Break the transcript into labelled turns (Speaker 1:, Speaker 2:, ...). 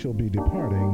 Speaker 1: shall be departing.